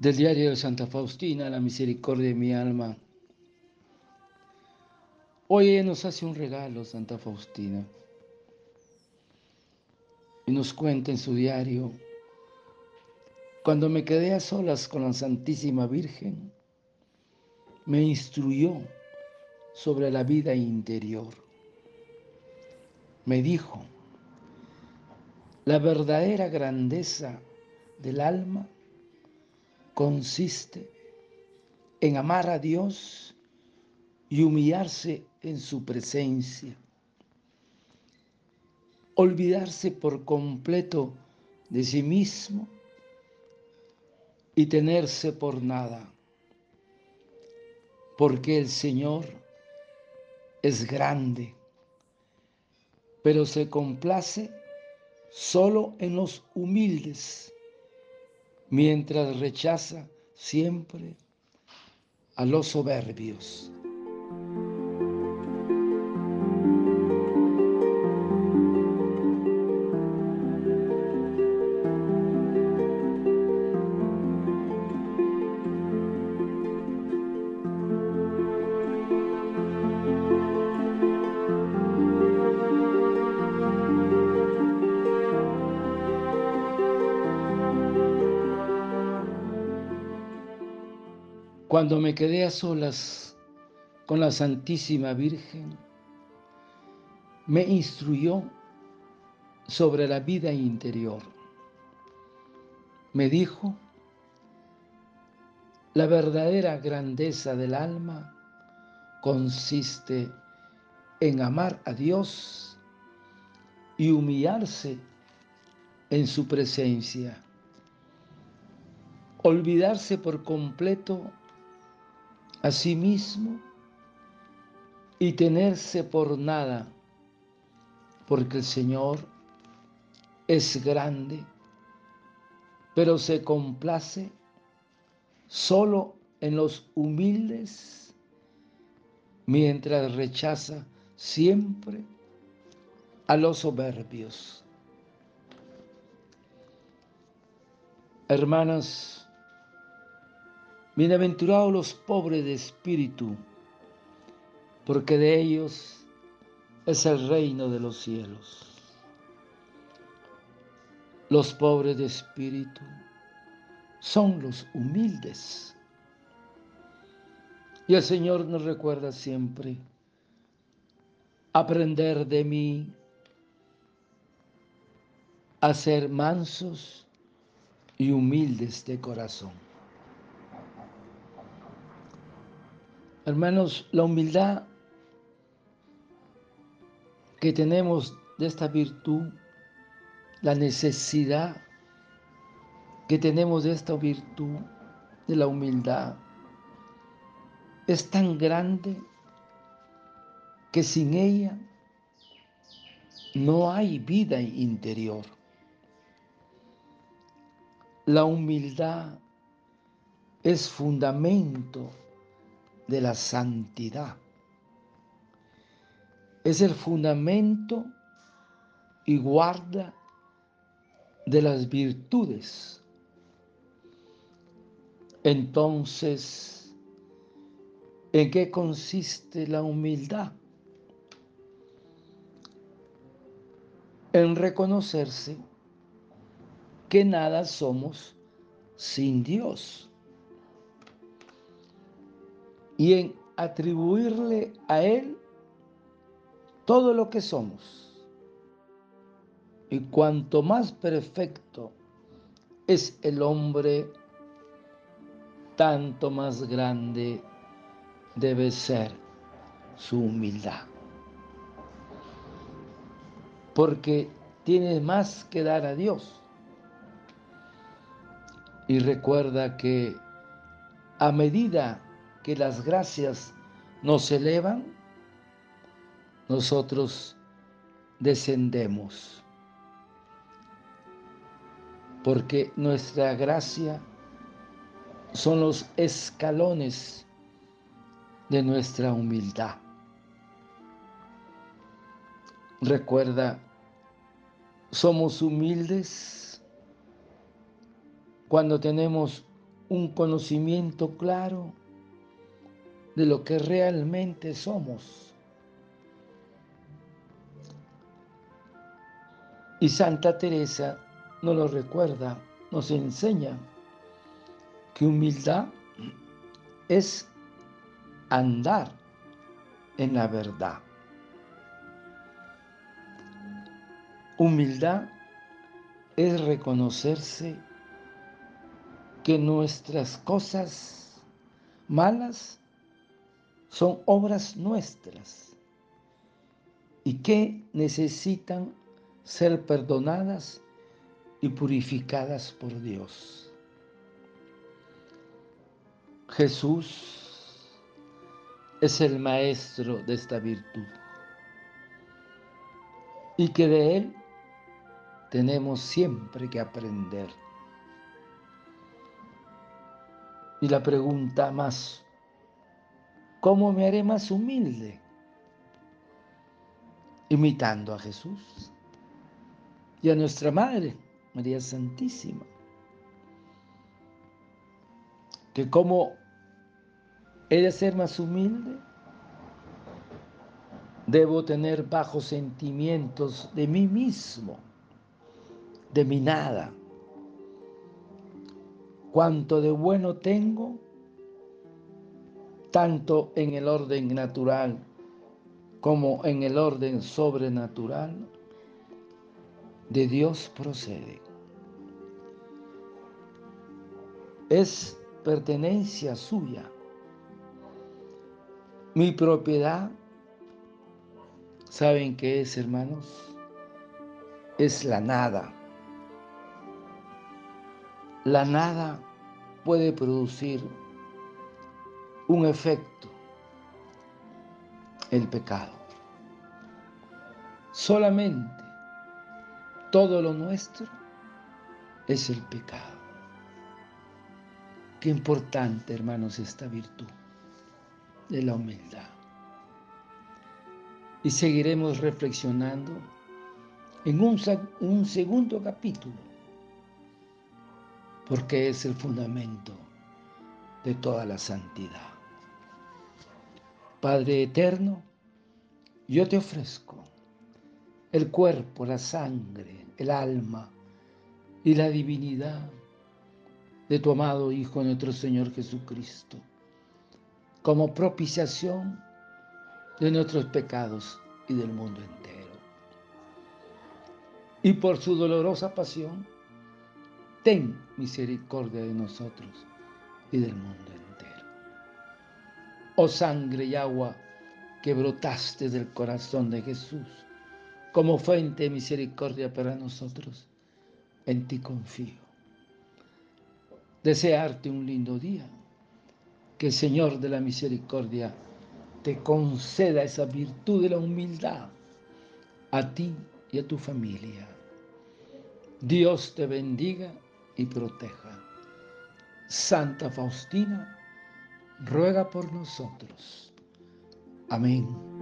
Del diario de Santa Faustina, la misericordia de mi alma. Hoy nos hace un regalo, Santa Faustina, y nos cuenta en su diario, cuando me quedé a solas con la Santísima Virgen, me instruyó sobre la vida interior. Me dijo, la verdadera grandeza del alma consiste en amar a Dios y humillarse en su presencia. Olvidarse por completo de sí mismo y tenerse por nada. Porque el Señor es grande, pero se complace solo en los humildes mientras rechaza siempre a los soberbios. Cuando me quedé a solas con la Santísima Virgen, me instruyó sobre la vida interior. Me dijo, la verdadera grandeza del alma consiste en amar a Dios y humillarse en su presencia, olvidarse por completo a sí mismo y tenerse por nada, porque el Señor es grande, pero se complace solo en los humildes, mientras rechaza siempre a los soberbios. Hermanas, Bienaventurados los pobres de espíritu, porque de ellos es el reino de los cielos. Los pobres de espíritu son los humildes. Y el Señor nos recuerda siempre, aprender de mí a ser mansos y humildes de corazón. Hermanos, la humildad que tenemos de esta virtud, la necesidad que tenemos de esta virtud, de la humildad, es tan grande que sin ella no hay vida interior. La humildad es fundamento de la santidad. Es el fundamento y guarda de las virtudes. Entonces, ¿en qué consiste la humildad? En reconocerse que nada somos sin Dios y en atribuirle a Él todo lo que somos. Y cuanto más perfecto es el hombre, tanto más grande debe ser su humildad. Porque tiene más que dar a Dios. Y recuerda que a medida que las gracias nos elevan, nosotros descendemos. Porque nuestra gracia son los escalones de nuestra humildad. Recuerda, somos humildes cuando tenemos un conocimiento claro de lo que realmente somos. Y Santa Teresa nos lo recuerda, nos enseña que humildad es andar en la verdad. Humildad es reconocerse que nuestras cosas malas son obras nuestras y que necesitan ser perdonadas y purificadas por Dios. Jesús es el maestro de esta virtud y que de Él tenemos siempre que aprender. Y la pregunta más, ¿cómo me haré más humilde? Imitando a Jesús y a nuestra Madre, María Santísima. Que como he de ser más humilde, debo tener bajos sentimientos de mí mismo de mi nada. Cuanto de bueno tengo, tanto en el orden natural como en el orden sobrenatural, de Dios procede. Es pertenencia suya. Mi propiedad, ¿saben qué es, hermanos? Es la nada la nada puede producir un efecto, el pecado. Solamente todo lo nuestro es el pecado. Qué importante, hermanos, esta virtud de la humildad. Y seguiremos reflexionando en un, un segundo capítulo porque es el fundamento de toda la santidad. Padre eterno, yo te ofrezco el cuerpo, la sangre, el alma y la divinidad de tu amado Hijo nuestro Señor Jesucristo, como propiciación de nuestros pecados y del mundo entero. Y por su dolorosa pasión, ten misericordia de nosotros y del mundo entero. Oh sangre y agua que brotaste del corazón de Jesús como fuente de misericordia para nosotros, en ti confío. Desearte un lindo día, que el Señor de la misericordia te conceda esa virtud de la humildad a ti y a tu familia. Dios te bendiga y proteja. Santa Faustina, ruega por nosotros. Amén.